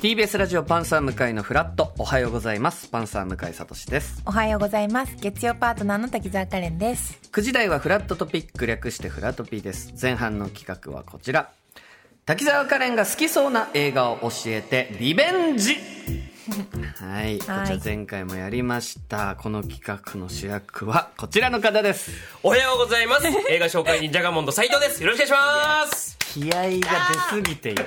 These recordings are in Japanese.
TBS ラジオパンサー向井のフラット。おはようございます。パンサー向井聡です。おはようございます。月曜パートナーの滝沢カレンです。9時台はフラットトピック略してフラトピーです。前半の企画はこちら。滝沢カレンが好きそうな映画を教えてリベンジ。はい、こちら前回もやりました。この企画の主役はこちらの方です。おはようございます。映画紹介人ジャガモンド斉藤です。よろしくお願いします。気合が出すぎている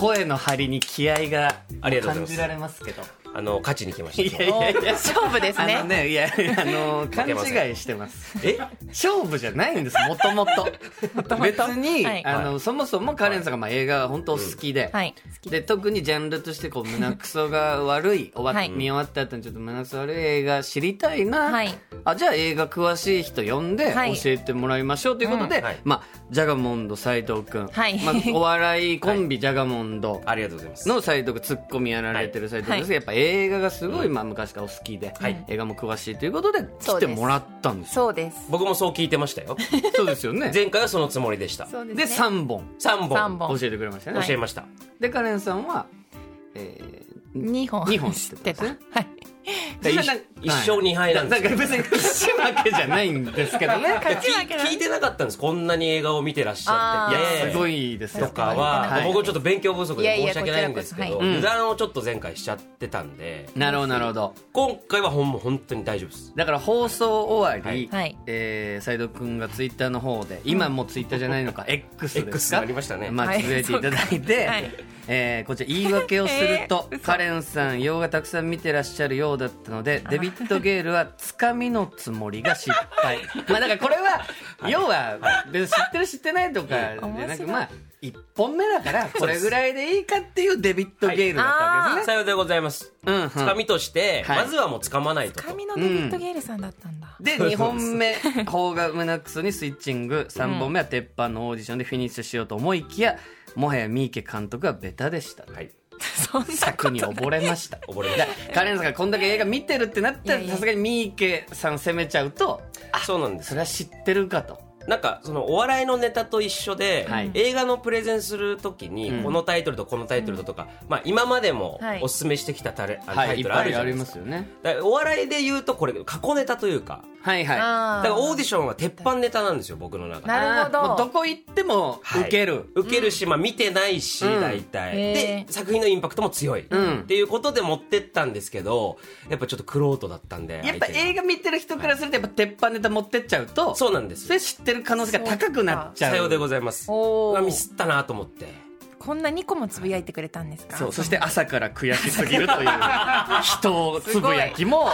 声の張りに気合が感じられますけどあの、勝ちに来ました。いやいやいや勝負ですあのねねいやあの 勘違いしてます。え？勝負じゃないんですもともと別に、はい。あのそもそもカレンさんがまあ映画が本当好きで、はい。好きで特にジャンルとしてこう胸クソが悪い終わっ、はい見終わった後にちょっと胸クソ悪い映画知りたいな、はい。あじゃあ映画詳しい人呼んではい。教えてもらいましょうということで、うんはい。まあ、ジャガモンド斎藤君、はい。まあ、お笑いコンビ、ジャガモンドありがとうございます。の斎藤君ツッコミやられてる斎藤君です。が、やっぱ映画がすごい、まあ、昔からお好きで、はい。映画も詳しいということで来てもらったんですよ。そうです。僕もそう聞いてましたよ。そうですよね。前回はそのつもりでした。でそうですね。3本。3本。三本。教えてくれましたね、教えました。でカレンさんは、え二本。二本知ってた知ってはい。で 一一勝二敗なんですから別に一負けじゃないんですけどね。勝ち負けなん聞いてなかったんです。こんなに映画を見てらっしゃって。あー。ねえすごいですよ。とかは、はい。僕ちょっと勉強不足いやいやで申し訳ないんですけど、油断をちょっと前回しちゃってたんで、なるほどなるほど。今回はほんも本当に大丈夫です。だから放送終わり、はい。えー、斉藤君がツイッターの方で今もうツイッターじゃないのか X です X かありましたね。まあ、はい。つぶやいていただいて、はい。えーこちら言い訳をすると、えー嘘。カレンさん洋画たくさん見てらっしゃるようだったのでデビッド・ゲールはつかみのつもりが失敗。まあだからこれは、要は別に知ってる知ってないとかじゃなくまあ1本目だからこれぐらいでいいかっていうデビッド・ゲールだったわけですね、さようでございます。うんうん。つかみとして、はい。まずはもうつかまないとと。神のデビッド・ゲールさんだったんだ。で2本目邦画胸クソにスイッチング。3本目は鉄板のオーディションでフィニッシュしようと思いきやもはや三池監督はベタでした、はい。そんな策に溺れました。溺れカレンさんがこんだけ映画見てるってなったらさすがに三池さん責めちゃうとそうなんですそれは知ってるかとなんかそのお笑いのネタと一緒で、はい。映画のプレゼンするときに、うん。このタイトルとこのタイトルととか、まあ、今までもはい。おすすめしてきたタレ、はいタイトルあるじゃないでか。ますすよね。お笑いで言うとこれ過去ネタというか。はいはい。だあからオーディションは鉄板ネタなんですよ僕の中で。なるほど。どこ行ってもはい。受ける、受けるし、まあ、見てないし、うん。大体。へでー作品のインパクトも強い、うん。っていうことで持ってったんですけどやっぱちょっとクロートだったんでやっぱ映画見てる人からするとやっぱ鉄板ネタ持ってっちゃうとそうなんです。それ知ってる可能性が高くなっちゃう。さようでございます。ミスったなと思って。こんな2個もつぶやいてくれたんですか？そうそして朝から悔しすぎるという。人をつぶやきも。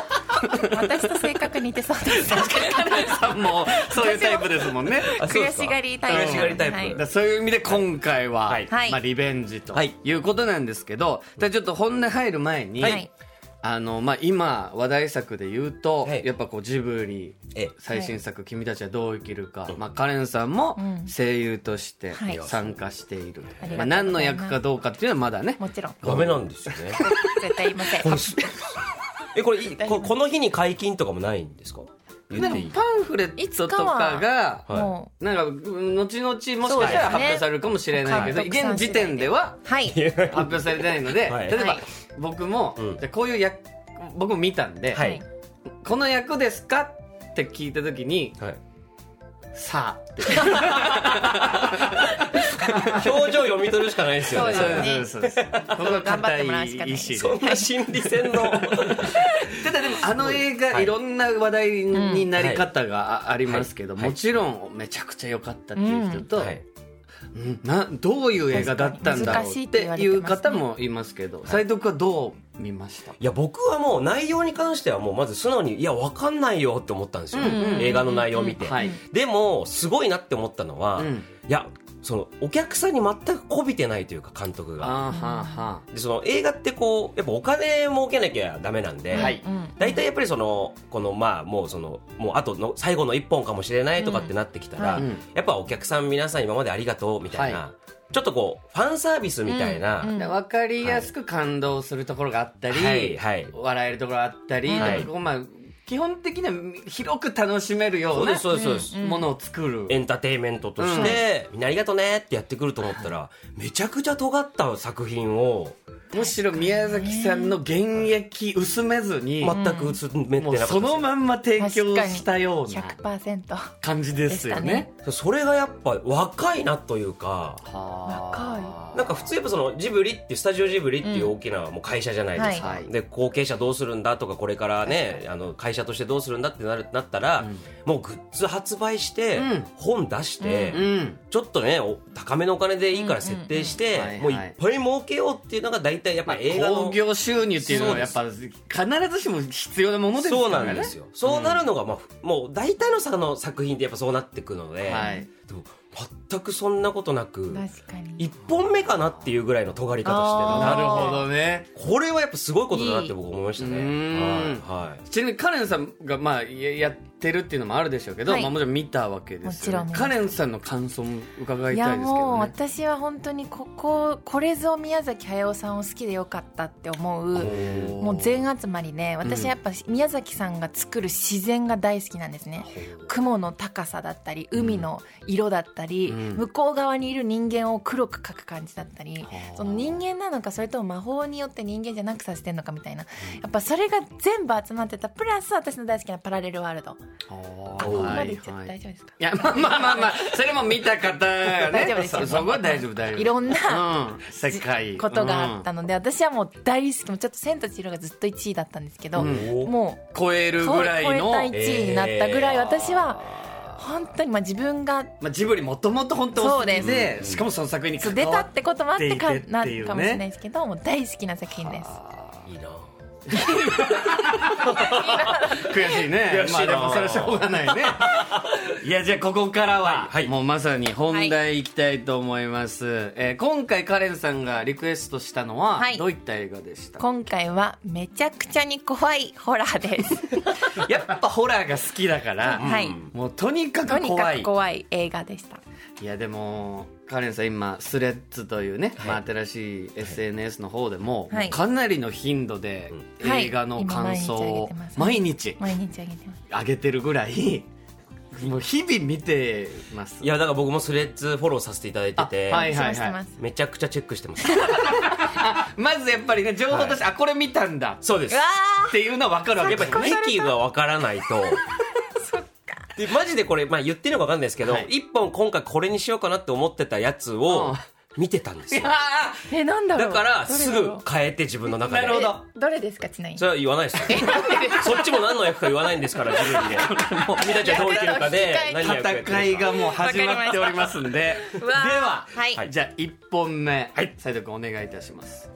私と性格似てそうです。カレンさんもそういうタイプですもんね。悔しがりタイプ悔しがりタイプ、はい。だからそういう意味で今回は、はい。はいまあ、リベンジとはい。いうことなんですけど、でちょっと本音入る前に、はいあのまあ、今話題作で言うと、はい。やっぱこうジブリええ。最新作、君たちはどう生きるか」まあ、カレンさんもうん。声優としてはい。参加している、ありがとうございまあ、何の役かどうかっていうのはまだね。もちろん。ダメなんですよね。絶対言いません。えこれいここの日に解禁とかもないんですか？言っていいでもパンフレットとかがは。いもなんかうん後々もしかしたら発表されるかもしれないけど、現時点ではうはい。発表されてないので、はい。例えば、はい。僕も、こういう役僕も見たんで、はい。この役ですか？って聞いた時にはい。さあ表情読み取るしかないですよね。そうですね。僕は頑張って固いもらうしかない。意志そんな心理戦の。で たあの映画、はい。い、ろんな話題になり方があありますけど、はい。もちろんめちゃくちゃ良かったっていう人と、はい。うん。などういう映画だったんだろうっっていう方もいますけど斎藤君はどう見ました？いや僕はもう内容に関してはもうまず素直にいやわかんないよって思ったんですよ、映画の内容を見て、はい。でもすごいなって思ったのは、うん。いやそのお客さんに全くこびてないというか監督が。あーはーはでその映画ってこうやっぱお金儲けなきゃダメなんで、はい。大体やっぱりそのこのまあもうそのもうあとの最後の一本かもしれないとかってなってきたら、うんやっぱお客さん皆さん今までありがとうみたいな、はちょっとこうファンサービスみたいな、うん。うんで分かりやすく感動するところがあったり、はい。はい。笑えるところがあったり、はい。まあ、基本的には広く楽しめるようなものを作る、エンターテインメントとして、みんなありがとねってやってくると思ったらめちゃくちゃ尖った作品をむしろ宮崎さんの現役薄めずに、全く薄めてなかったそのまんま提供したような100%感じですよね。それがやっぱ若いなというかはなんか普通やっぱそのジブリっていうスタジオジブリっていう大きなもう会社じゃないですか、はい。で後継者どうするんだとかこれからねあの会社としてどうするんだってなるなったら、もうグッズ発売して、うん。本出して、うんちょっとねお高めのお金でいいから設定して、うん。うんうんもういっぱい儲けようっていうのが大体やっまあ、ぱ映画の、興行収入っていうのはやっぱ必ずしも必要なものですからね。そうなんですよ、そうなるのが、まあ、もう大体のさの作品ってやっぱそうなってくので、はい。でも全くそんなことなく確かに。一本目かなっていうぐらいの尖り方してなるほどね。これはやっぱすごいことだなって僕思いましたね。はい、はい。ちなみにカレンさんがまあややってるっていうのもあるでしょうけど、はい。まあ、もちろん見たわけですよ、ね、もちろんカレンさんの感想も伺いいやたいですけもうどね私は本当にこここれぞ宮崎駿さんを好きでよかったって思うもう全集まりで私はやっぱ宮崎さんが作る自然が大好きなんですね。雲の高さだったり海の色だったり、うん。向こう側にいる人間を黒く描く感じだったり、はあ。その人間なのかそれとも魔法によって人間じゃなくさせてるのかみたいな。やっぱそれが全部集まってた。プラス私の大好きなパラレルワールドはい大丈夫ですか、いやまあまあまあまあそれも見た方がね。大丈夫ですよ。そそこは大丈夫大丈夫。いろんなうん、世界。ことがあったので、私はもう大好き。もうちょっと「千と千尋」がずっと1位だったんですけど、うん。もうん超えうるぐらいの。超えた1位になったぐらい、えー私は本当にまあ自分がまあ、ジブリもともと本当お好きでしかもその作品に関わ出たってこともあってかなかもしれないですけどもう大好きな作品です。いいな悔しいね。悔しいなまあでもそれはしょうがないね。いやじゃあここからは、はいもうまさに本題いきたいと思います、えー今回カレンさんがリクエストしたのは、はい。どういった映画でした？今回はめちゃくちゃに怖いホラーです。やっぱホラーが好きだから、はい。もうとにかとにかく怖い。く怖い映画でした。いやでもカレンさん今スレッズというね、まあ、新しい SNS の方でも、はい。かなりの頻度ではい。映画の感想を今毎日毎日あげてます。上げてるぐらい もう日々見てます。いやだから僕もスレッズフォローさせていただいてて、あはいしてますしてます。めちゃくちゃチェックしてます。まずやっぱりね情報として、あこれ見たんだ。そうです。っていうのは分かるわけやっぱ駅がわからないとでマジでこれ、まあ、言ってるのか分かんないですけど、はい。一本今回これにしようかなって思ってたやつを見てたんですよ。あー。えなんだろう。だからすぐどれだろ変えて自分の中で。なるほど。うどれですかちなみに？それは言わないですよ。そっちも何の役か言わないんですから自分で。君たちはどう生きるかで何の役やってるか。戦いがもう始まっておりますんで。で。うわーは、はい。じゃあ1本目。はい。斉藤君お願いいたします。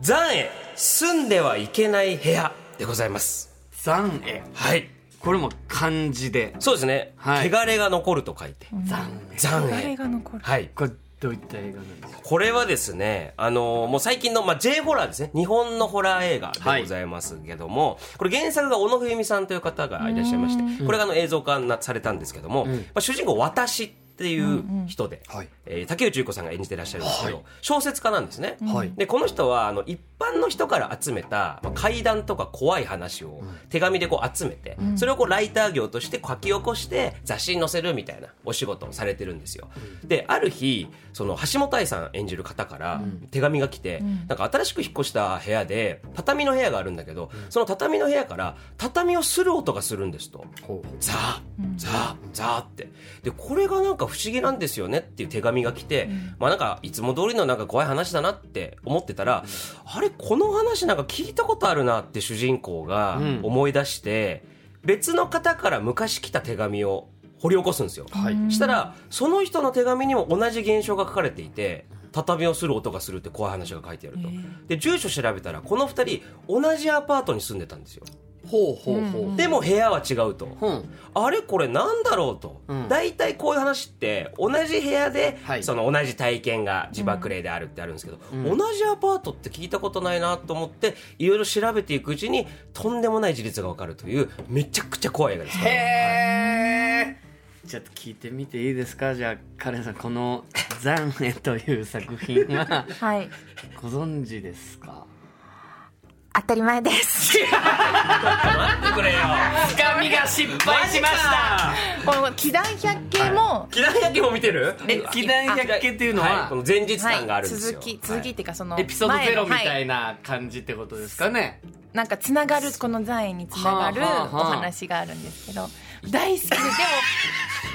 残影住んではいけない部屋でございます残影はい。これも漢字で。そうですね、はい。汚れが残ると書いて。残影残誰影が残る。はい。これどういった映画なんですか？これはですね、あのーもう最近の、まあ、J ホラーですね。日本のホラー映画でございますけども、これ原作が小野冬美さんという方がいらっしゃいまして、これがあの映像化なされたんですけども、まあ、主人公私っていう人で、はい。えー竹内結子さんが演じてらっしゃるんですけど、小説家なんですね。はい。で、この人は、あの、一般の人から集めた、まあ、怪談とか怖い話を手紙でこう集めて、それをこうライター業として書き起こして雑誌に載せるみたいなお仕事をされてるんですよ。で、ある日、その橋本愛さん演じる方から手紙が来て、なんか新しく引っ越した部屋で、畳の部屋があるんだけど、その畳の部屋から畳をする音がするんですと。ザー、ザー、ザーって。で、これがなんか不思議なんですよねっていう手紙が来て、まあなんかいつも通りのなんか怖い話だなって思ってたら、あれ、この話なんか聞いたことあるなって主人公がうん。思い出して、別の方から昔来た手紙を掘り起こすんですよ。はい。したら、その人の手紙にも同じ現象が書かれていて、畳をする音がするって怖い話が書いてあると、で住所調べたらこの2人同じアパートに住んでたんですよほうほうほう。でも部屋は違うと、うん。あれこれなんだろうと、うん。大体こういう話って同じ部屋で、はい。その同じ体験が自爆霊であるってあるんですけど、同じアパートって聞いたことないなと思っていろいろ調べていくうちにとんでもない事実が分かるというめちゃくちゃ怖い映画です。へえちょっと聞いてみていいですか？じゃあカレンさんこの「残影」という作品は。はい。ご存知ですか？当たり前です。待ってくれよ。つかみが失敗しました。この祈願百景も、木田焼きも見てる？え祈願百景っていうのは、はい、この前日はい談があるんですよ、続き続きっていうかそのエピソードゼロみたいな感じってことですかね、なんかつながるこの残影につながるお話があるんですけど大好きででも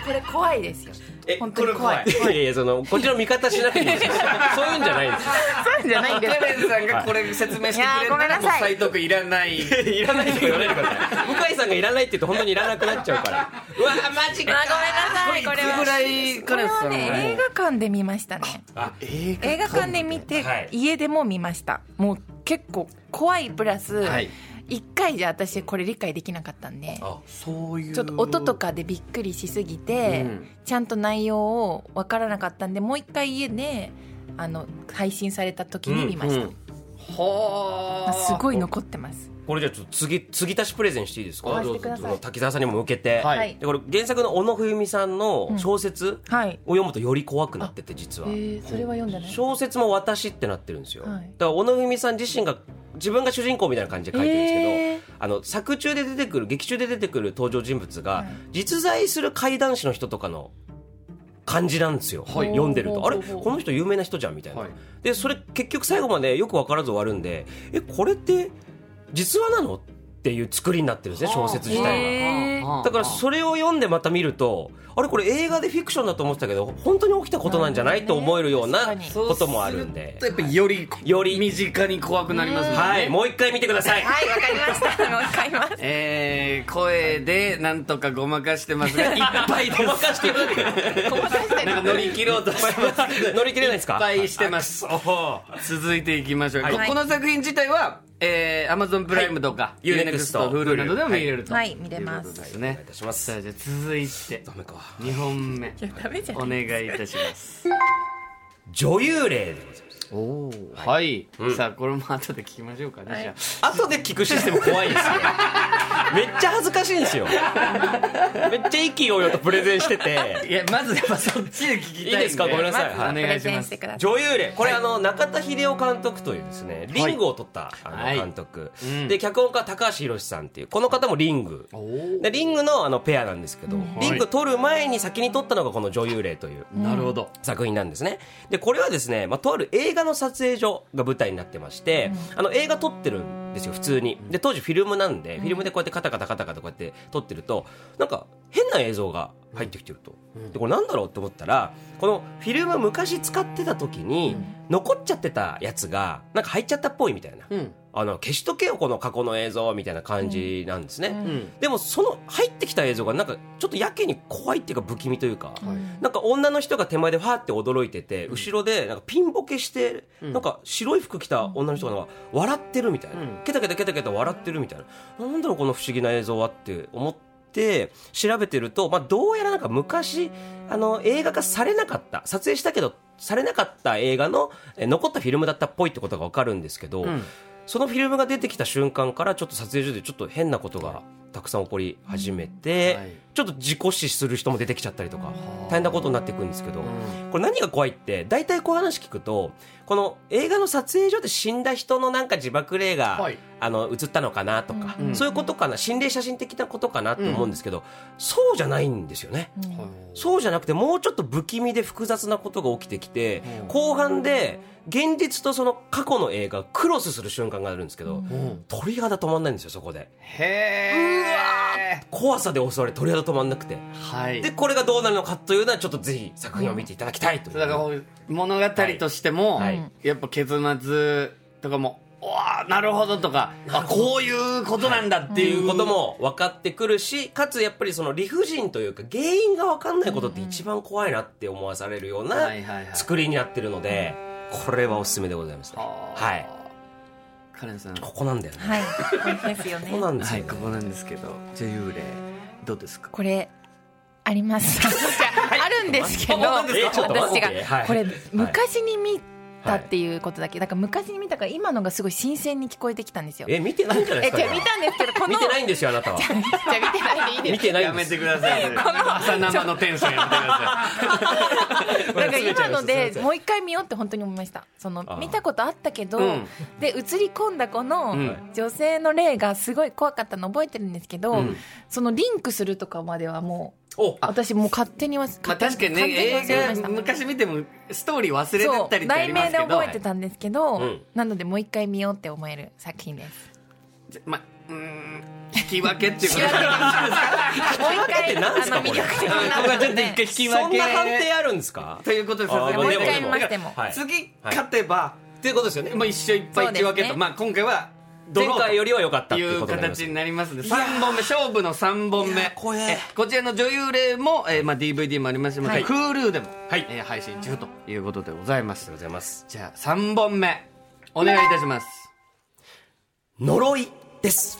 これ怖いですよ。え本当に怖い。い。いやいやそのこっちの味方しなくてい いですよ。そういうんじゃないんですよ。そうじゃないんです。カレンさんがこれ説明してくれたらごめんなさい。もう斎藤君いらない。いらないとか言わないでください向井さんがいらないって言うと本当にいらなくなっちゃうから。うわマジあごめんなさい。これはぐらいカレンさんこれはね映画館で見ましたねあ映映画館で見て、はい。家でも見ました。もう結構怖いプラス、はい一回じゃ私これ理解できなかったんであそういう。ちょっと音とかでびっくりしすぎて、うん。ちゃんと内容を分からなかったんでもう一回家であの配信された時に見ました、はあ。すごい残ってます。これじゃあちょっと次次足しプレゼンしていいですか？滝沢さんにも向けて、はい。でこれ原作の小野冬美さんの小説はいを読むとより怖くなってて実は。えー、それは読んでない。小説も私ってなってるんですよ、はい。だから小野文美さん自身が自分が主人公みたいな感じで書いてるんですけど、えー。あの作中で出てくる劇中で出てくる登場人物が、はい実在する怪談師の人とかの感じなんですよ、はい。読んでると。あれこの人有名な人じゃんみたいな、はい。でそれ結局最後までよく分からず終わるんでえこれって実話なの？っていう作りになってるんですね小説自体が。だからそれを読んでまた見るとあれこれ映画でフィクションだと思ってたけど本当に起きたことなんじゃないと思えるようなこともあるんで。やっぱりよりより。身近に怖くなりますね。はい。もう一回見てください。はいわかりました。もう一回ます。えー、声でなんとかごまかしてますが いっぱいです。ごまかしてるごまかしてなんか乗り切ろうとしてます。乗り切れないですか？いっぱいしてます。続いていきましょう、はい。ここの作品自体は、えー、Amazon プライムとか、はい。UNEXT、Hulu などでも見れると、はい見れますですね。お願いいたします。さあじゃあ続いて。ダメか。2本目。いやダメじゃんお願いいたします。女優霊でございます。おおはい、うん。さあこれも後で聞きましょうかね、はい。じゃあ。後で聞くシステム怖いですよめっちゃ恥ずかしいんですよ。めっちゃ意気揚々とプレゼンしてて。いやまずやっぱそっちで聞きたいいいですか？ごめんなさい。まずはい。してください。女優霊。これあの中田秀夫監督というですねリングを取ったあはい。の監督。うん。で脚本家高橋宏さんっていうこの方もリング。でリングのあのペアなんですけどん。リング取る前に先に撮ったのがこの女優霊というなるほど、作品なんですね。で、これはですね、まあ、とある映画の撮影所が舞台になってまして、あの、映画撮ってるんですよ、普通に。で、当時フィルムなんで、フィルムでこうやってカタカタカタカタこうやって撮ってると、なんか、変な映像が入ってきてると。で、これなんだろうって思ったら、このフィルム昔使ってた時に、残っちゃってたやつが、なんか入っちゃったっぽいみたいな。うんあの、消しとけよ、この過去の映像、みたいな感じなんですね。うん。でも、その入ってきた映像が、なんか、ちょっとやけに怖いっていうか、不気味というか、はい。なんか女の人が手前でファーって驚いてて、後ろでなんかピンボケして、なんか白い服着た女の人が笑ってるみたいな、うん。ケタケタケタケタ笑ってるみたいな。なんだろうこの不思議な映像はって思って調べてると、まあどうやらなんか昔、あの映画化されなかった、撮影したけどされなかった映画のえ残ったフィルムだったっぽいってことがわかるんですけど、うんそのフィルムが出てきた瞬間からちょっと撮影所でちょっと変なことがたくさん起こり始めて、はい。ちょっと自己死する人も出てきちゃったりとか大変なことになっていくんですけど、んこれ何が怖いって大体こういう話聞くとこの映画の撮影所で死んだ人のなんか自爆霊が、はい。あの映ったのかなとか、うん。そういうことかな心霊写真的なことかなと思うんですけど、そうじゃないんですよね。そうじゃなくてもうちょっと不気味で複雑なことが起きてきて、後半で現実とその過去の映画がクロスする瞬間があるんですけど、うん。鳥肌止まんないんですよそこで。へえ怖さで襲われ鳥肌止まんなくて。はい。でこれがどうなるのかというのはちょっとぜひ作品を見ていただきたいという、だから物語としても、はい。はいやっぱ結末とかも「わあなるほど」とかあこういうことなんだっていいううことも分かってくるしかつやっぱりその理不尽というか原因が分かんないことって一番怖いなって思わされるような作りになってるのでこれはおすすめでございますね。はいカレンさん。ここなんだよね。はい。これですよね。ここなんですよね。はいここなんですけど女優霊どうですか？これあります。あるんですけどはい。がこれ昔に見たっていうことだけ。だから昔に見たから今のがすごい新鮮に聞こえてきたんですよ。え見てないんじゃないですか？えじゃあ見たんですけどこの見てないんですよあなたは。じゃあ見てないでいいです見てないやめてください。朝生のテンションやめてくださ だから今のでもう一回見ようって本当に思いました。その見たことあったけど、うん。で映り込んだこのうん。女性の霊がすごい怖かったの覚えてるんですけど、ん。そのリンクするとかまではもうお私もう勝手に忘れいまあ確かにね映画昔見てもストーリー忘れてたりってあ題名でりますけど覚えてたんですけど、うん。なのでもう一回見ようって思える作品です。まあ引き分けっていうこと引き分けもう一回って なんすかこな。こはちょっと一回引き分け。そんな判定あるんですか？ということでさあーもう一回でもでも見ましても。はい。次勝てばっていうことですよね。まあ一勝一敗一分けと、そうですね。まあ今回は前回よりは良かったっていう形になりますので。3本目勝負の3本目。こちらの女優霊も、えーまあ、DVD もありますしまたはい。Hulu でも、はい。えー配信中ということでございます。ございます。じゃあ3本目お願いいたします。呪いです。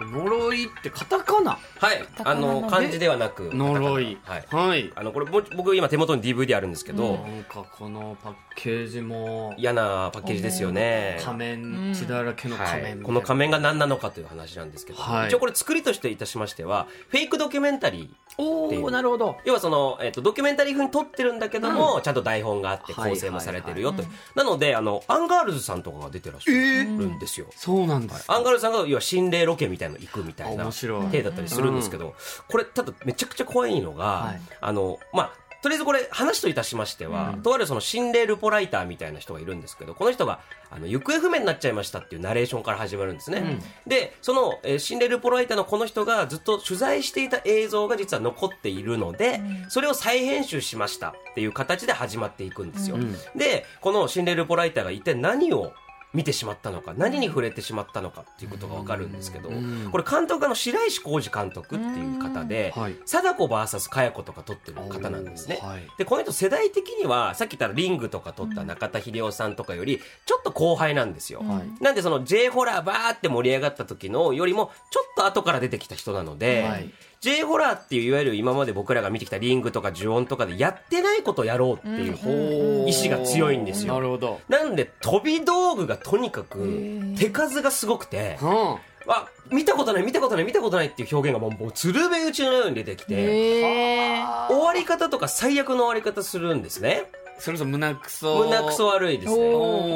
呪いってカタカナ？はい。あのの漢字ではなく呪い。はい。はい、あのこれぼ僕今手元に DVD あるんですけど、なんかこのパッケージも嫌なパッケージですよね。仮面血だらけの仮面この仮面が何なのかという話なんですけど、はい。一応これ作りとしていたしましてはフェイクドキュメンタリーおなるほど。要はその、えっとドキュメンタリー風に撮ってるんだけども、ちゃんと台本があってはい構成もされてるよと、なのであのアンガールズさんとかが出てらっしゃるんですよ、そうなん。です、アンガールズさんが要は心霊ロケみたいの行くみたいな面白い体だったりするんですけど、これただめちゃくちゃ怖いのが、はい。あのまあとりあえずこれ話といたしましては、とあるその心霊ルポライターみたいな人がいるんですけどこの人があの行方不明になっちゃいましたっていうナレーションから始まるんですね、でその、えー心霊ルポライターのこの人がずっと取材していた映像が実は残っているので、それを再編集しましたっていう形で始まっていくんですよ、でこの心霊ルポライターが一体何を見てしまったのか何に触れてしまったのかっていうことが分かるんですけど、これ監督の白石浩二監督っていう方で貞子 VS 佳代子とか撮ってる方なんですね、はい。でこの人世代的にはさっき言ったらリングとか撮った中田秀夫さんとかよりちょっと後輩なんですよ、はい。なんでその J ホラーバーって盛り上がった時のよりもちょっと後から出てきた人なので、はい J ホラーっていういわゆる今まで僕らが見てきたリングとか呪音とかでやってないことをやろうっていう意志が強いんですよ。なるほど。なんで飛び道具がとにかく手数がすごくてうん。あ見たことない見たことない見たことないっていう表現がもうもう鶴瓶打ちのように出てきて終わり方とか最悪の終わり方するんですね。それこそ胸くそ。胸くそ悪いですおね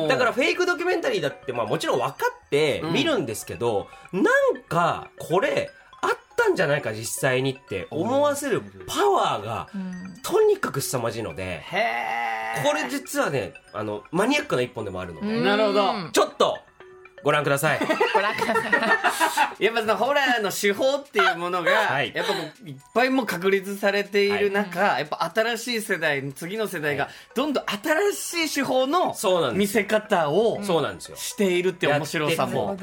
ー。だからフェイクドキュメンタリーだってまあもちろん分かって見るんですけど、なんかこれあったんじゃないか実際にって思わせるパワーがとにかく凄まじいのでへこれ実はねあのマニアックな一本でもあるので、えなるほど。ちょっとご覧ください。ご覧くださいやっぱそのホラーの手法っていうものが、はい。やっぱもういっぱいもう確立されている中、やっぱ新しい世代次の世代がどんどん新しい手法の見せ方をそうなんですよ。しているって面白さも。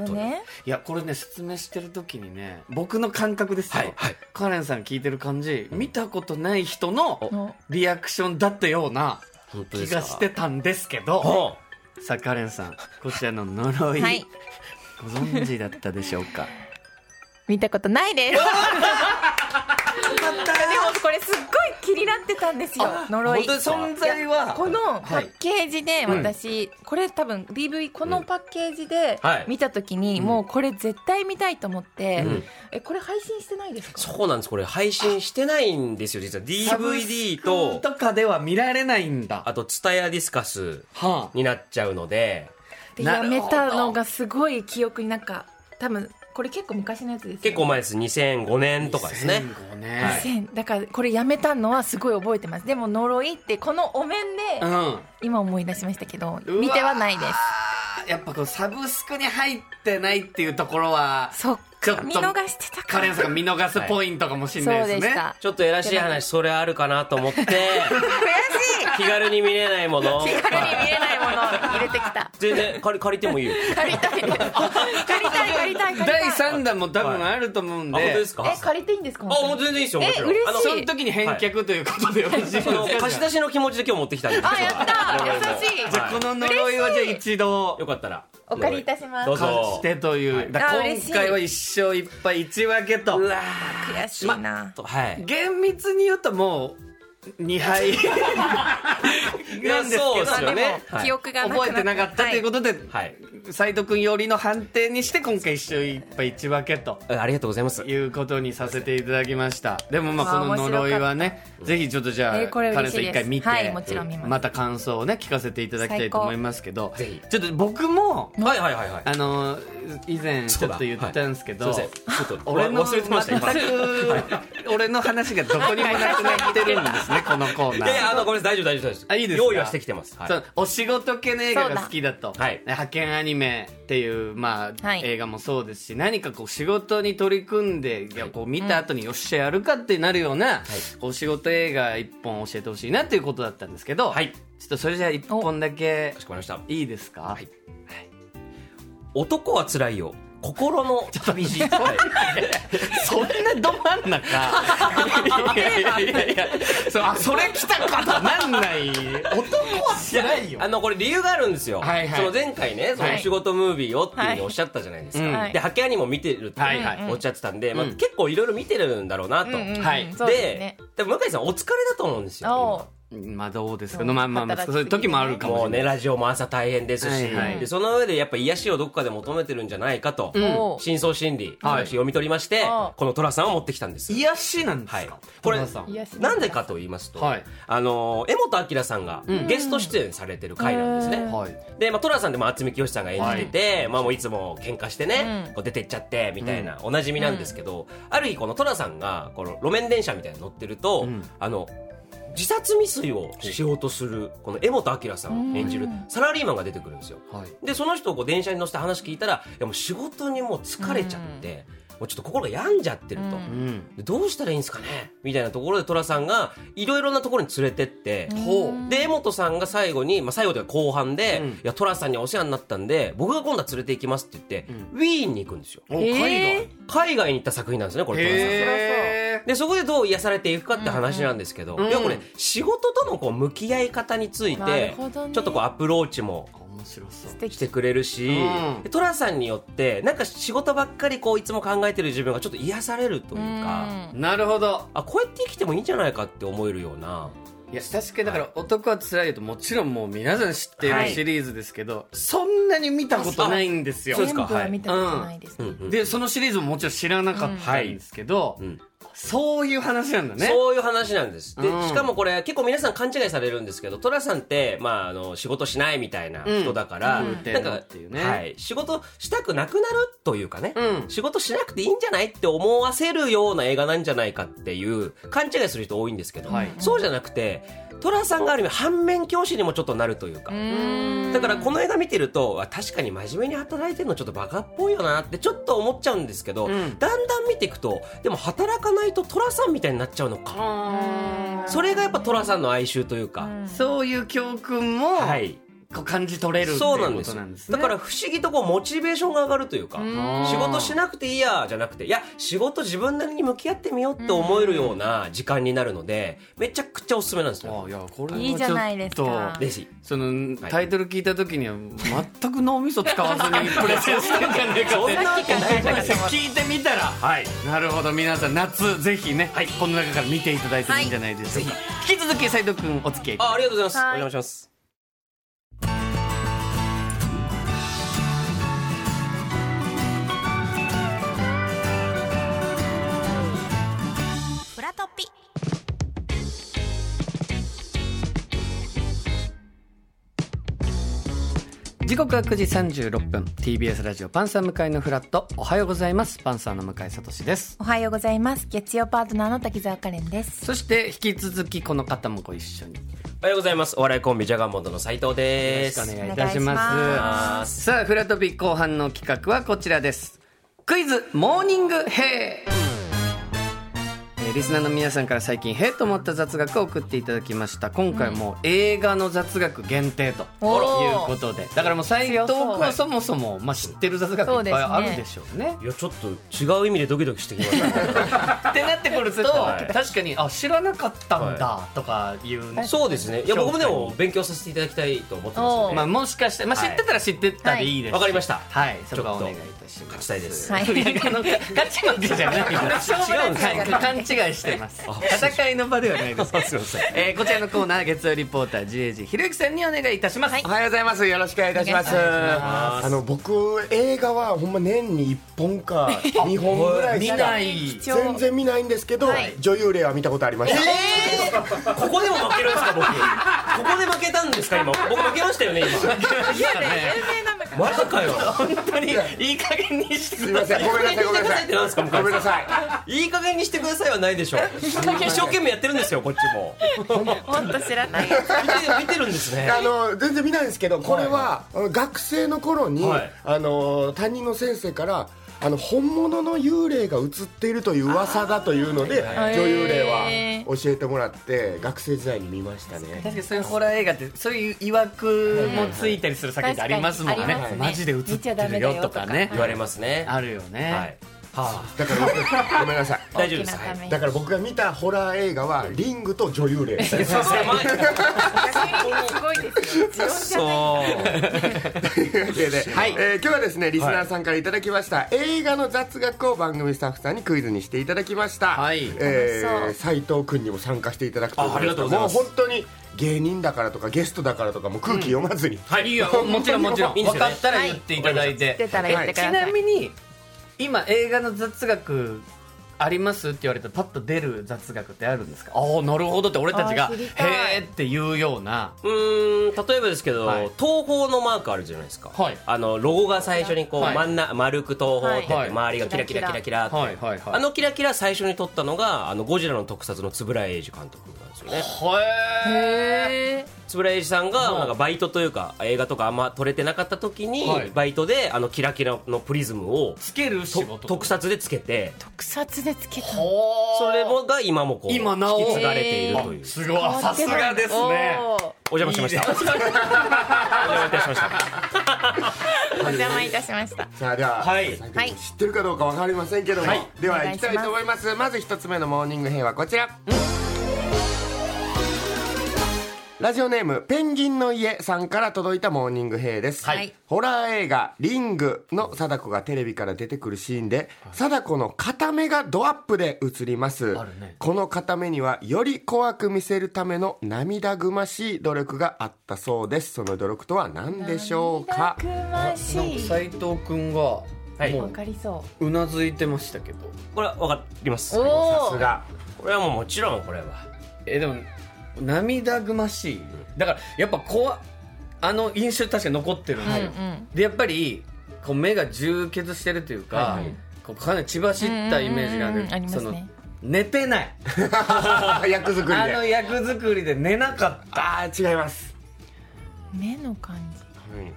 いやこれね説明してる時にね僕の感覚ですよ、はいはい。カレンさん聞いてる感じ見たことない人のお。リアクションだったような気がしてたんですけどほさあカレンさんこちらの呪い、はい。ご存知だったでしょうか？見たことないです。でもこれすっごい気になってたんですよ。呪い。存在はこのパッケージで私、これ多分 DV このパッケージではい。見た時に、もうこれ絶対見たいと思って、ん。えこれ配信してないですか？そうなんです。これ配信してないんですよ実は。DVD ととかでは見られないんだ。あとツタヤディスカスはになっちゃうので。でなるほど。やめたのがすごい記憶になんか多分これ結構昔のやつですよね。結構前です。2005年とかですね。2005年。はい。2000だからこれやめたのはすごい覚えてます。でも呪いってこのお面でうん。今思い出しましたけど見てはないです。やっぱこうサブスクに入ってないっていうところはそっちょっとか見逃してたか。カレンさんが見逃すポイントかもしれないですね、そうでした。ちょっとやらしい話それあるかなと思って。悔しい気軽に見れないもの。気軽に見れないもの。を入れてきた。全然借り借りてもいいよ。借りたい借りたい借りたい借りた第い3弾も多分あると思うんで、あ本当ですか？え借りていいんですか？あもう全然いいですよ。え嬉しい。あのその時に返却ということでよろしい貸し出しの気持ちで今日持ってきたんで。すあやった優しい。じゃあこの呪いはじゃあ一度よかったら。お借りいたします。どうぞ。貸してという、だからあ嬉しい今回は一勝一敗一分けと。うわ悔しいな。ーはい。厳密に言うともう2敗 なんですけど。ね。も記憶が覚えてなかったということで、はい斉藤君よりの判定にして今回一勝一敗一分けとありがとうございます。いうことにさせていただきました。でもまあこの呪いはねぜひちょっとじゃあ、えーこれカレンさん一回見て、はいもちろん見ます。た感想をね聞かせていただきたいと思いますけどちょっと僕もはいはいはいはい。あの以前ちょっと言ったんですけど、はい。すい。ませんちょっと俺の忘れてました今。全く俺の話がどこにもなくなってるんですねこのコーナー。いやいやあのごめんなさい大丈夫大丈夫大丈夫あいいですか？用意はしてきてます。はい。そうお仕事系の映画が好きだと。はい。派遣アニメっていう、まあはい。映画もそうですし何かこう仕事に取り組んでいやこう見た後によっしゃやるかってなるような、こう仕事映画一本教えてほしいなっていうことだったんですけど、はい。ちょっとそれじゃあ一本だけかしこまりました。いいですか、はい。男は辛いよ心の旅路はいそんなど真ん中。いやいやいやいや。そうあそれ来たかとなんない。男は辛いよ。あのこれ理由があるんですよ、はいはい。その前回ねそのはい。お仕事ムービーをっていうふうにおっしゃったじゃないですか、はいうん。で派遣アニメも見てるっておっしゃってたんで、まあ、うん。結構いろいろ見てるんだろうなと、はい。ででも向井さんお疲れだと思うんですよおまあどうですか。まあまあまあそういう時もあるかもしれない。もうねラジオも朝大変ですし、はいはい。でその上でやっぱ癒しをどこかで求めてるんじゃないかと、お深層心理、はい。私読み取りましてあこの寅さんを持ってきたんです。癒しなんですか、はい。これ戸田さん。癒し。なんでかと言いますと、はい。あの柄本明さんがゲスト出演されてる回なんですね、うん。はい。で、まあ、トラさんでも渥美清さんが演じてて、まあ、もういつも喧嘩してね、うん。こう出てっちゃってみたいな、おなじみなんですけど、ある日このトラさんがこの路面電車みたいに乗ってると、ん。あの自殺未遂をしようとするこの柄本明さん。演じるサラリーマンが出てくるんですよ。はい。でその人をこう電車に乗せて話聞いたらいやもう仕事にもう疲れちゃって、もうちょっと心が病んじゃってると。うん。どうしたらいいんですかね？みたいなところで寅さんがいろいろなところに連れてって、ほう。で江本さんが最後に、まあ、最後では後半で、うん。いや寅さんにお世話になったんで僕が今度は連れて行きますって言って、ウィーンに行くんですよ。おえー。海海外に行った作品なんですねこれ寅さん。へでそこでどう癒されていくかって話なんですけど、うん。要はこれ仕事とのこう向き合い方について、ちょっとこうアプローチもー面白そう。素敵。してくれるし、うん。さんによってなんか仕事ばっかりこういつも考えてる自分がちょっと癒されるというか、なるほど。あこうやって生きてもいいんじゃないかって思えるような。いや確かにだから男は辛いよともちろんもう皆さん知っていはい。るシリーズですけど、そんなに見たことないんですよ。そうですか全部は見たことないです、うん。うん。でそのシリーズももちろん知らなかったんですけど、うんそういう話なんだね。そういう話なんです。で、うん。しかもこれ結構皆さん勘違いされるんですけど、寅さんって、まあ、あの、仕事しないみたいな人だから、うん。なんか、うねはい、仕事したくなくなるというかね、うん。仕事しなくていいんじゃないって思わせるような映画なんじゃないかっていう勘違いする人多いんですけど、はい。そうじゃなくて、寅さんがある意味反面教師にもちょっとなるというか、うん。だからこの映画見てるとあ確かに真面目に働いてるのちょっとバカっぽいよなってちょっと思っちゃうんですけど、ん。だんだん見ていくとでも働かないと寅さんみたいになっちゃうのか。それがやっぱ寅さんの哀愁というか、そういう教訓も、はいこう感じ取れるっていうこそうなんですよとなんですねだから不思議とこうモチベーションが上がるというかん。仕事しなくていいやじゃなくていや仕事自分なりに向き合ってみようって思えるような時間になるのでめちゃくちゃおすすめなんですよ。あいやこれはちょっといいじゃないですか。そのタイトル聞いた時には全く脳みそ使わずにプレゼンしてんじゃねえかって。聞いてみたら。はい。なるほど皆さん夏ぜひね、この中から見ていただいてもいいんじゃないでしょうか、引き続き斉藤君お付き合いあありがとうございます、はい。お邪魔します時刻は9時36分。TBS ラジオパンサー向井のフラット。おはようございます。パンサーの向井聡です。おはようございます。月曜パートナーの滝沢カレンです。そして引き続きこの方もご一緒に。よおはようございます。お笑いコンビジャガーモンドの斉藤ろです。しくお願いいたします。さあフラトピ後半の企画はこちらです。クイズモーニングヘイ。えーリスナーの皆さんから最近へえと思った雑学を送っていただきました。今回も映画の雑学限定ということで。だからもう斎藤君はそもそも、まあ、知ってる雑学いっぱいあるでしょうね。いやちょっと違う意味でドキドキしてきました。ってなってくると、はい。確かにあ知らなかったんだとかいうね、そうですね。いや僕もでも勉強させていただきたいと思ってます。まあ、もしかして、まあ、知ってたら知ってたでい。いですし。わかりました。はい。そちょっとこはお願いいたします。勝ちたいです。はい。勝ち負けじゃ ないです。違うんですはい勘違いしてます。戦いの場ではないです。すいません。えーこちらのコーナー月曜リポーター GAG ひろゆきさんにお願いいたします、おはようございます。よろしくお願いいたします。おあの僕映画はほんま年に1本か2本ぐらいし見かない。全然見ないんですけど、はい。女優霊は見たことありました。ここでも負けるんですか僕。ここで負けたんですか今。僕負けましたよね今。有名なマジかよ本当にいい加減にしてすいません。ごめんなさい。ごめんなさい。ってなんですか向井さんごめんなさい。いい加減にしてくださいはないでしょ一生懸命やってるんですよこっちももっと知らない見て見てるんですねあの全然見ないんですけど、これは、あの学生の頃に、はいあの担任の先生から。あの本物の幽霊が映っているという噂だというのでは女優霊はへ教えてもらって学生時代に見ましたね。確かにそういうホラー映画ってそういう曰くもついたりする作品ってありますもんね。マジで映ってるよとかね。言われますね。あるよね、はいはだから僕ごめんなさい。大丈夫です。だから僕が見たホラー映画はリングと女優霊。ですあ狭いすごいですよ。そうというわけで、はい。えー今日はですねリスナーさんからいただきました、映画の雑学を番組スタッフさんにクイズにしていただきました、はい。え楽ー、斉藤君にも参加していただくとあありがとうございます。もう本当に芸人だからとかゲストだからとかもう空気読まずに、はいいいよもちろんもちろんいいんですよね分かったら言っていただいて、知ってたら言ってくださいちなみに今映画の雑学ありますって言われたらパッと出る雑学ってあるんですか？ああなるほどって俺たちがへえって言うような。うーん例えばですけど、はい。東宝のマークあるじゃないですか、はい。あのロゴが最初にこう、はい。真ん中丸く東宝ってやって、はい。周りがキラキラキラキラって、はいはいはいあのキラキラ最初に撮ったのがあのゴジラの特撮の円谷英二監督なんですよね。へえへ円谷英二さんがはい。なんかバイトというか映画とかあんま撮れてなかった時に、はい。バイトであのキラキラのプリズムをつける仕と事特撮でつけて。特撮でつけた。それもが今もこう今なお。引き継がれているという。すごい。さすがですね。お邪魔しました。いいね。お邪魔いたしました。お邪魔いたしました。さあでは、はい。知ってるかどうかわかりませんけども、はい。ではお願いします。いきたいと思います。まず一つ目のモーニング編はこちら、ラジオネームペンギンの家さんから届いたモーニングヘイです、はい。ホラー映画「リング」の貞子がテレビから出てくるシーンで貞子の片目がドアップで映ります。あるね。この片目にはより怖く見せるための涙ぐましい努力があったそうです。その努力とは何でしょうか？くましなんかい斉藤君がはい。わもうかりそう。なずいてましたけど。これは分かります。おおさすが。これはもうもちろんこれは。えでも涙ぐましい。だからやっぱ怖あの印象確かに残ってるんですよ、うんうん。でやっぱりこう目が充血してるというか、はいはい。こうかなり血走ったイメージがある。そのね寝てない。役作りあので役作りで寝なかった。ああ違います、目の感じ。はい。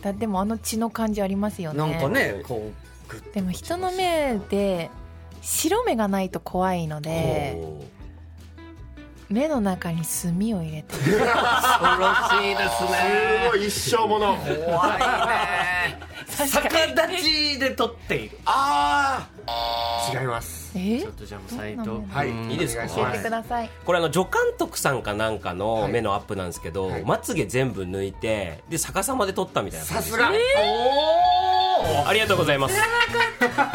だでもあの血の感じありますよね。なんかねこうでも人の目で白目がないと怖いので目の中に墨を入れて 恐ろしいですすねごい一生もの。怖いね逆立ちで撮っている。ああ違います。え？ちょっとじゃあもう斉藤はい君いい。ですかお願し教えてください。これあの助監督さんかなんかの目のアップなんですけど、はい。まつげ全部抜いてで逆さまで撮ったみたいなさすが、ありがとうございます。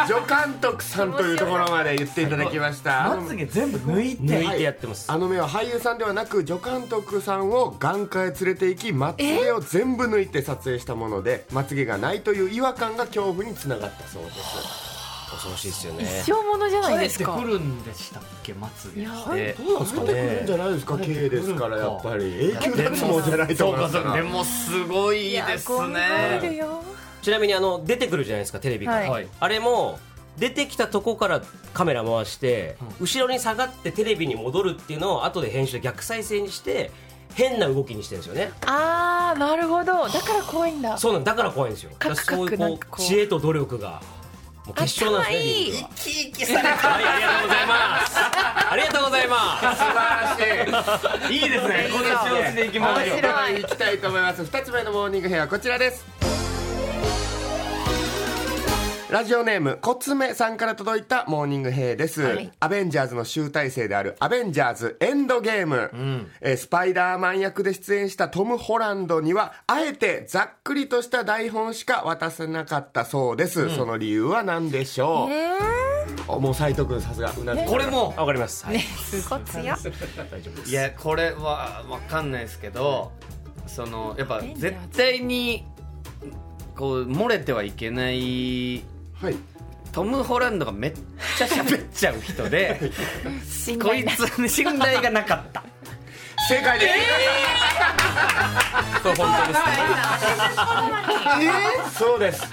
助監督さんというところまで言っていただきました。まつげ全部抜いて抜いてやってます、あの目は俳優さんではなく助監督さんを眼科へ連れて行きまつげを全部抜いて撮影したものでまつげがないという違和感が恐怖につながったそうです。恐ろしいですよね。一生ものじゃない生えてですかくるんでしたっけまつげっいやてどうなんですかねるんじゃないですか K ですからやっぱり。永久脱毛じゃないとそうか思いますからそうか。でもすごいですね。よ。ちなみにあの出てくるじゃないですかテレビから、はい。あれも出てきたとこからカメラ回して、後ろに下がってテレビに戻るっていうのを後で編集で逆再生にして変な動きにしてるんですよね。あーなるほど。だから怖いんだ。そうなんだから怖いんですよ。カクカクそういうこうなんかこう。知恵と努力がもう決勝なんですね頭いいリングは。はいありがとうございますありがとうございます。素晴らしい。いいですね。この調子でいきましょう面白い。いきたいと思います。2つ目のモーニングへぇはこちらですラジオネームコツメさんから届いたモーニングへぇです、はい。アベンジャーズの集大成であるアベンジャーズエンドゲーム、えースパイダーマン役で出演したトム・ホランドにはあえてざっくりとした台本しか渡せなかったそうです、その理由は何でしょう、おもう斉藤君さすが。うなずきこれも。わかります、はい。ねすごい強い。大丈夫です。いやこれは分かんないですけどそのやっぱ絶対にこう漏れてはいけないはい。トム・ホランドがめっちゃ喋っちゃう人で 信こい頼なつに信頼がなかった。正解です、そう本当ですそうです。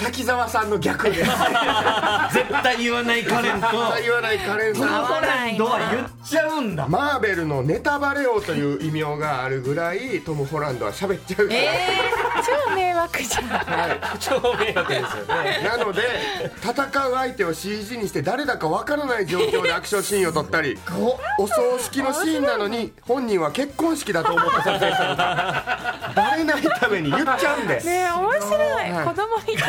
滝沢さんの逆です。絶対言わないカレンと。言わないカレンさん。ホランドは言っちゃうんだ。マーベルのネタバレ王という異名があるぐらいトム・ホランドは喋っちゃうから、えー、超迷惑じゃん。超迷惑ですよね。なので戦う相手を CG にして誰だかわからない状況でアクションシーンを撮ったりお葬式のシーンなのに本人は結婚式だと思って撮影したと。かバレないために言っちゃうんで。すねえ面白い、はい。子供みた。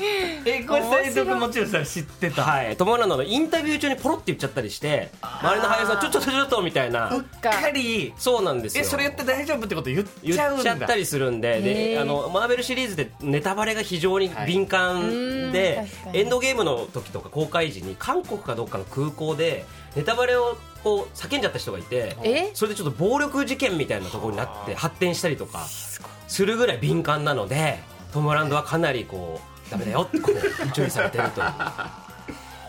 いえこれ斉藤君もちろんさ知ってた。はい。トム・ホランドのインタビュー中にポロって言っちゃったりして周りの俳優さんちょちょちょちょっとみたいな。うっか。りそうなんですよ。えそれ言って大丈夫ってこと言っ言ちゃうんだ。っちゃったりするんで。へでー。あのマーベルシリーズでネタバレが非常に敏感で、はいエンドゲームの時とか公開時に韓国かどっかの空港でネタバレをこう叫んじゃった人がいてえ？それでちょっと暴力事件みたいなところになって発展したりとかするぐらい敏感なのでトム・ホランドはかなりこうダメだよって こう注意されてると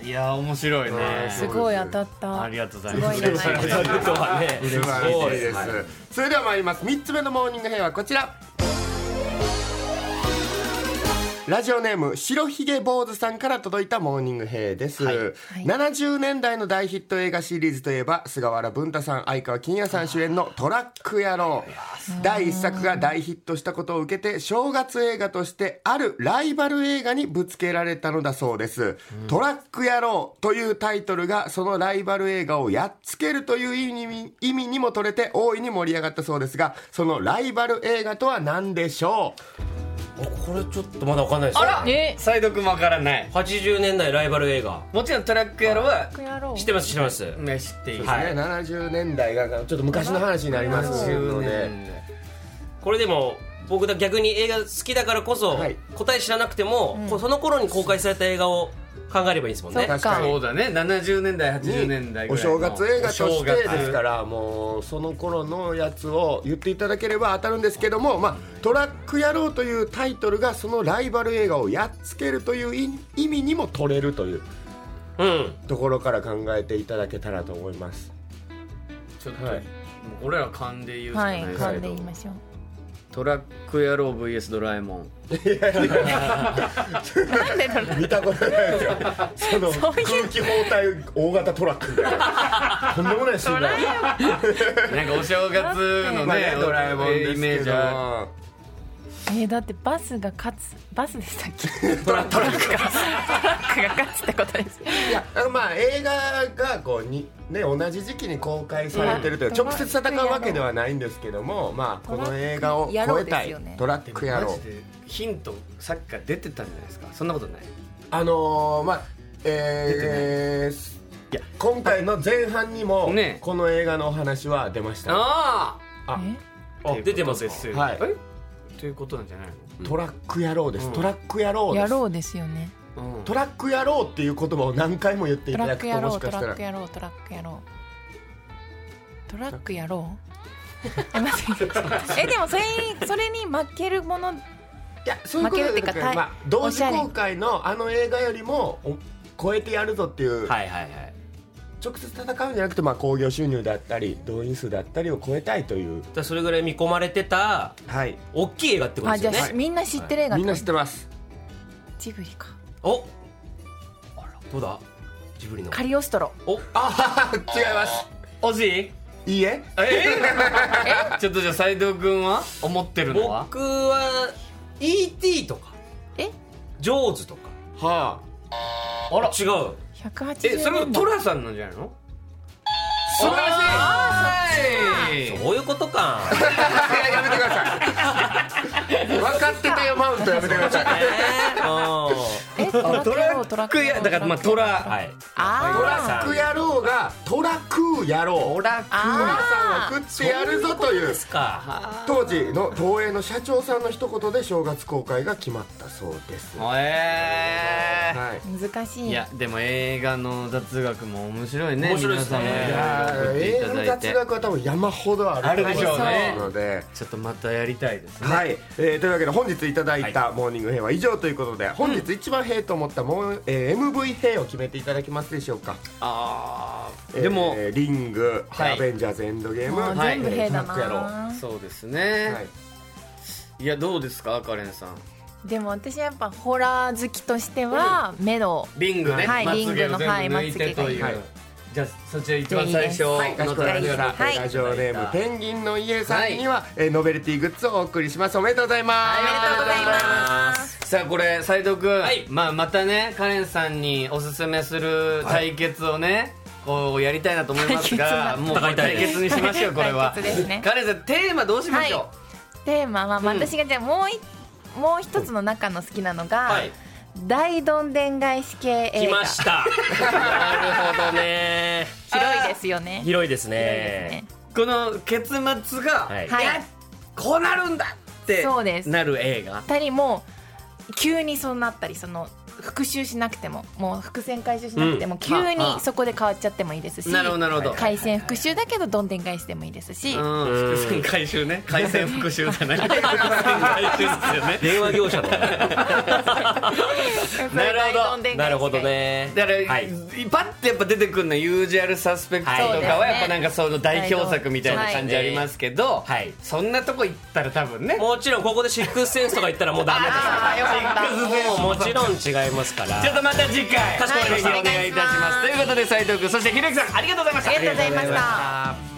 いや面白いね。すごい当たった。ありがとうございます。すごいじゃないですかとはね。素晴らしいです、はいそれでは参ります。3つ目のモーニングへぇはこちらラジオネーム白ひげ坊主さんから届いたモーニングへぇです、はい。70年代の大ヒット映画シリーズといえば菅原文太さん愛川欽也さん主演の「トラック野郎」第一作が大ヒットしたことを受けて正月映画としてあるライバル映画にぶつけられたのだそうです「トラック野郎」というタイトルがそのライバル映画をやっつけるという意味にも取れて大いに盛り上がったそうですがそのライバル映画とは何でしょこれちょっとまだわかんないですよ。え？斉藤君もわからない。80年代ライバル映画。もちろんトラック野郎はやろう知ってます知ってます。ね知っている。う、はい。ね、70年代がちょっと昔の話になりますので。これでも僕だ逆に映画好きだからこそ、はい。答え知らなくても、こうその頃に公開された映画を考えればいいんですもんね。そっか。そうだね。70年代80年代ぐおらいの。正月映画としてですからもうその頃のやつを言っていただければ当たるんですけども、まあ、トラック野郎というタイトルがそのライバル映画をやっつけるという意意味にも取れるといううん。ところから考えていただけたらと思います。ちょっと、はい。もう俺ら勘で言うしかはないですけど、い。噛んで言いましょう。トラック野郎 VS ドラえもんなんでだろう見たことないですよそのそういう空気包帯大型トラックみたいなとんでもないシーンだなんかお正月のまあねドラえもんイメージはえー、だってバスが勝つバスでしたっけ？トラック。がトラックが勝つってことです。いやまあ映画がこうに、ね、同じ時期に公開されてるといううん直接戦うわけではないんですけども、まあ、この映画を超えたい。トラック野郎マジでヒントさっきから出てたんじゃないですか？そんなことない？あのー、まあえー、今回の前半にもね。この映画のお話は出ました、ああ。あ出てますですよはい。え？ということなんじゃないの？トラック野郎です、うん。トラック野郎です。野郎ですよね。うん。トラック野郎っていう言葉を何回も言っていトただくとラック野郎もしかしたら。トラック野郎トラック野郎トラック野郎。え待って。えでもそれにそれに負けるものいやそういうことじゃなく負けるっていうかたいまあ、同時公開のあの映画よりもお超えてやるぞっていう、はいはいはい直接戦うんじゃなくて、まあ、興行収入だったり動員数だったりを超えたいという。だからそれぐらい見込まれてたはい。大きい映画ってことあじゃあ、ですよねみんな知ってる映画みんな知ってます。ジブリか。おどうだ？ジブリの。カリオストロ。おあ 違います。惜しい？いいえ。え？ちょっとじゃあ斉藤君は思ってるのは？僕は E.T. とか。え？上手とか。はあら。違う180えそれは年代トラさんなんじゃないの？素晴らしいはいそういうことか。あやめてください。分かってたよマウントやめてください。うん。えトラトラックやだからまあトラはい。トあラック野郎がトラク野郎トラックさんを食ってやるぞという。ですか当時の東映の社長さんの一言で正月公開が決まったそうです。はえい。ー難しい。いやでも映画の雑学も面白いね面白いですね。皆さんもいろいろ送って。いいやー映画のただいて雑学は多分山ほどあるで。しょうね。のでちょっとまたやりたいですね。はい、えーというわけで本日いただいたモーニングヘイは以上ということで、本日一番ヘイと思ったもう、えー MV ヘイを決めていただけますでしょうか？あえーあでもリング、はい。アベンジャーズエンドゲーム、はい。全部兵だなそうですね、はい。い、やどうですか？カレンさん。でも私はやっぱホラー好きとしては目のリングね、はいリングの抜いてという、はいまつじゃあそちら一番最初のはい、かしこまりました、はい。ラジオネームペンギンの家さんには、えーノベルティグッズをお送りします。おめでとうございます。おめでとうございます。さあこれ斉藤君、はい。まあ、またねカレンさんにおすすめする対決をね、こうやりたいなと思いますがもう対決にしましょうこれは。ね。カレンさんテーマどうしましょテーマは、まあ私がじゃあもういもう一つの中の好きなのが、はい大どんでん返し系映画。来ました。なるほどね。広いですよね。広いですね。この結末が、はい。こうなるんだってそうです。なる映画。二人も急にそうなったりその復習しなくてももう伏線回収しなくても、急はあにそこで変わっちゃってもいいですし。なるほどなるほど、回線復習だけどどんでん返しでもいいですし、うん、伏線回収ね。回線復習じゃない。伏線回収ですよね。電話業者のなるほどなるほどね。だから、はい。パッてやっぱ出てくるのユージュアルサスペクトとかはいはやっぱなんかその代表作みたいな感じありますけど、はい。そんなとこ行ったら多分ね。もちろんここでシックスセンスとか言ったらもうダメですあーよかった。もうもちろん違いますから。ちょっとまた次回。かしこまりましたお願いいたします。ということで斉藤君そしてひろゆきさんありがとうございました。ありがとうございました